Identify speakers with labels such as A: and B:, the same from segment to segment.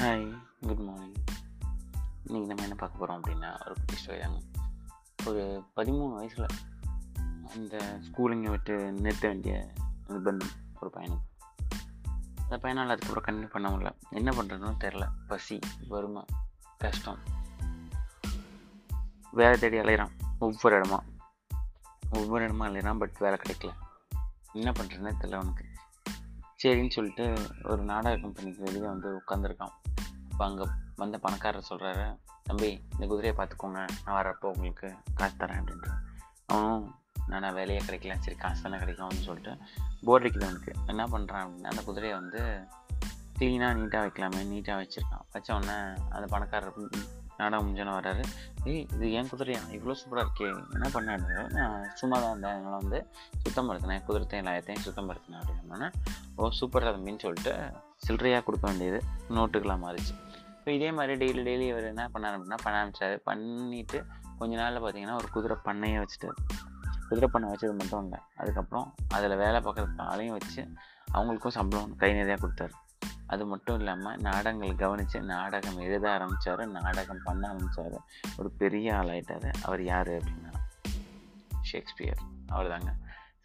A: Hi good morning இன்றைக்கி நம்ம என்ன பார்க்க போகிறோம் அப்படின்னா ஒரு குட்டி ஸ்டோரி தாங்க. ஒரு பதிமூணு வயசில் அந்த ஸ்கூலிங்க விட்டு நிறுத்த வேண்டிய நிர்பந்தம் ஒரு பையனுக்கு. அந்த பையனால் அதுக்கப்புறம் கண்டினியூ பண்ண முடியல. என்ன பண்ணுறதுன்னு தெரில பசி வறுமை கஷ்டம். வேலை தேடி அலையிறான். ஒவ்வொரு இடமா. ஒவ்வொரு இடமா அலையிறான் பட் வேலை கிடைக்கல. என்ன பண்ணுறதுன்னு தெரில அவனுக்கு. சரின்னு சொல்லிட்டு ஒரு நாடக கம்பெனிக்கு வெளியே வந்து உட்காந்துருக்கான் அப்போ அங்கே வந்த பணக்காரர் சொல்கிறாரு தம்பி இந்த குதிரையை பார்த்துக்கோங்க. நான் வரப்போ உங்களுக்கு காசு தரேன் அப்படின்ட்டு அவனும் நான் வேலையே கிடைக்கல. சரி காசு தானே கிடைக்கும் அப்படின்னு சொல்லிட்டு போர் அடிக்குது அவனுக்கு. என்ன பண்ணுறான் அப்படின்னா அந்த குதிரையை வந்து க்ளீனாக நீட்டாக வைக்கலாமே நீட்டாக வச்சுருக்கான். வச்ச உடனே அந்த பணக்காரர் ம், நாடகம் முடிஞ்சோன்னு வர்றாரு. ஏய் இது ஏன் குதிரையா? இவ்வளோ சூப்பராக இருக்கே. என்ன பண்ணாரு நான் சும்மா தான் இருந்தேன் அதனால் வந்து சுத்தம் படுத்தினேன். குதிரத்தையும் எல்லாத்தையும் சுத்தப்படுத்தினேன் அப்படின்னா ஓ சூப்பராக தம்பின்னு சொல்லிட்டு சில்லறையாக கொடுக்க வேண்டியது நோட்டுகளாக மாறிச்சு. இப்போ இதே மாதிரி டெய்லி டெய்லி இவர் என்ன பண்ணார் அப்படின்னா பண்ண ஆரம்பிச்சாரு. பண்ணிவிட்டு கொஞ்ச நாளில் பார்த்தீங்கன்னா ஒரு குதிரை பண்ணையை வச்சுட்டாரு. குதிரை பண்ணை வச்சது மட்டும் இல்லை. அதுக்கப்புறம் அதில் வேலை பார்க்குற ஆளையும் வச்சு அவங்களுக்கும் சம்பளம் கை நிறையா கொடுத்தாரு. அது மட்டும் இல்லாமல் நாடகங்கள் கவனித்து நாடகம் எழுத ஆரம்பித்தார் நாடகம் பண்ண ஆரம்பித்தார் ஒரு பெரிய ஆளாயிட்டார். அவர் யார் அப்படின்னா ஷேக்ஸ்பியர். அவர் தாங்க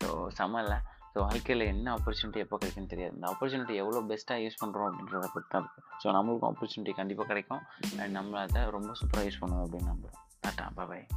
A: ஸோ சமல்ல இல்லை. ஸோ வாழ்க்கையில் என்ன ஆப்பர்ச்சுனிட்டி எப்போ கிடைக்குன்னு தெரியாது. இந்த ஆப்பர்ச்சுனிட்டி எவ்வளோ பெஸ்ட்டாக யூஸ் பண்ணுறோம் அப்படின்றத பொறுத்து தான் இருக்குது ஸோ நம்மளுக்கும் ஆப்பர்ச்சுனிட்டி கண்டிப்பாக கிடைக்கும். அண்ட் நம்ம அதை ரொம்ப சூப்பராக யூஸ் பண்ணுவோம் அப்படின்னு நம்புகிறோம் டாட்டா பாய்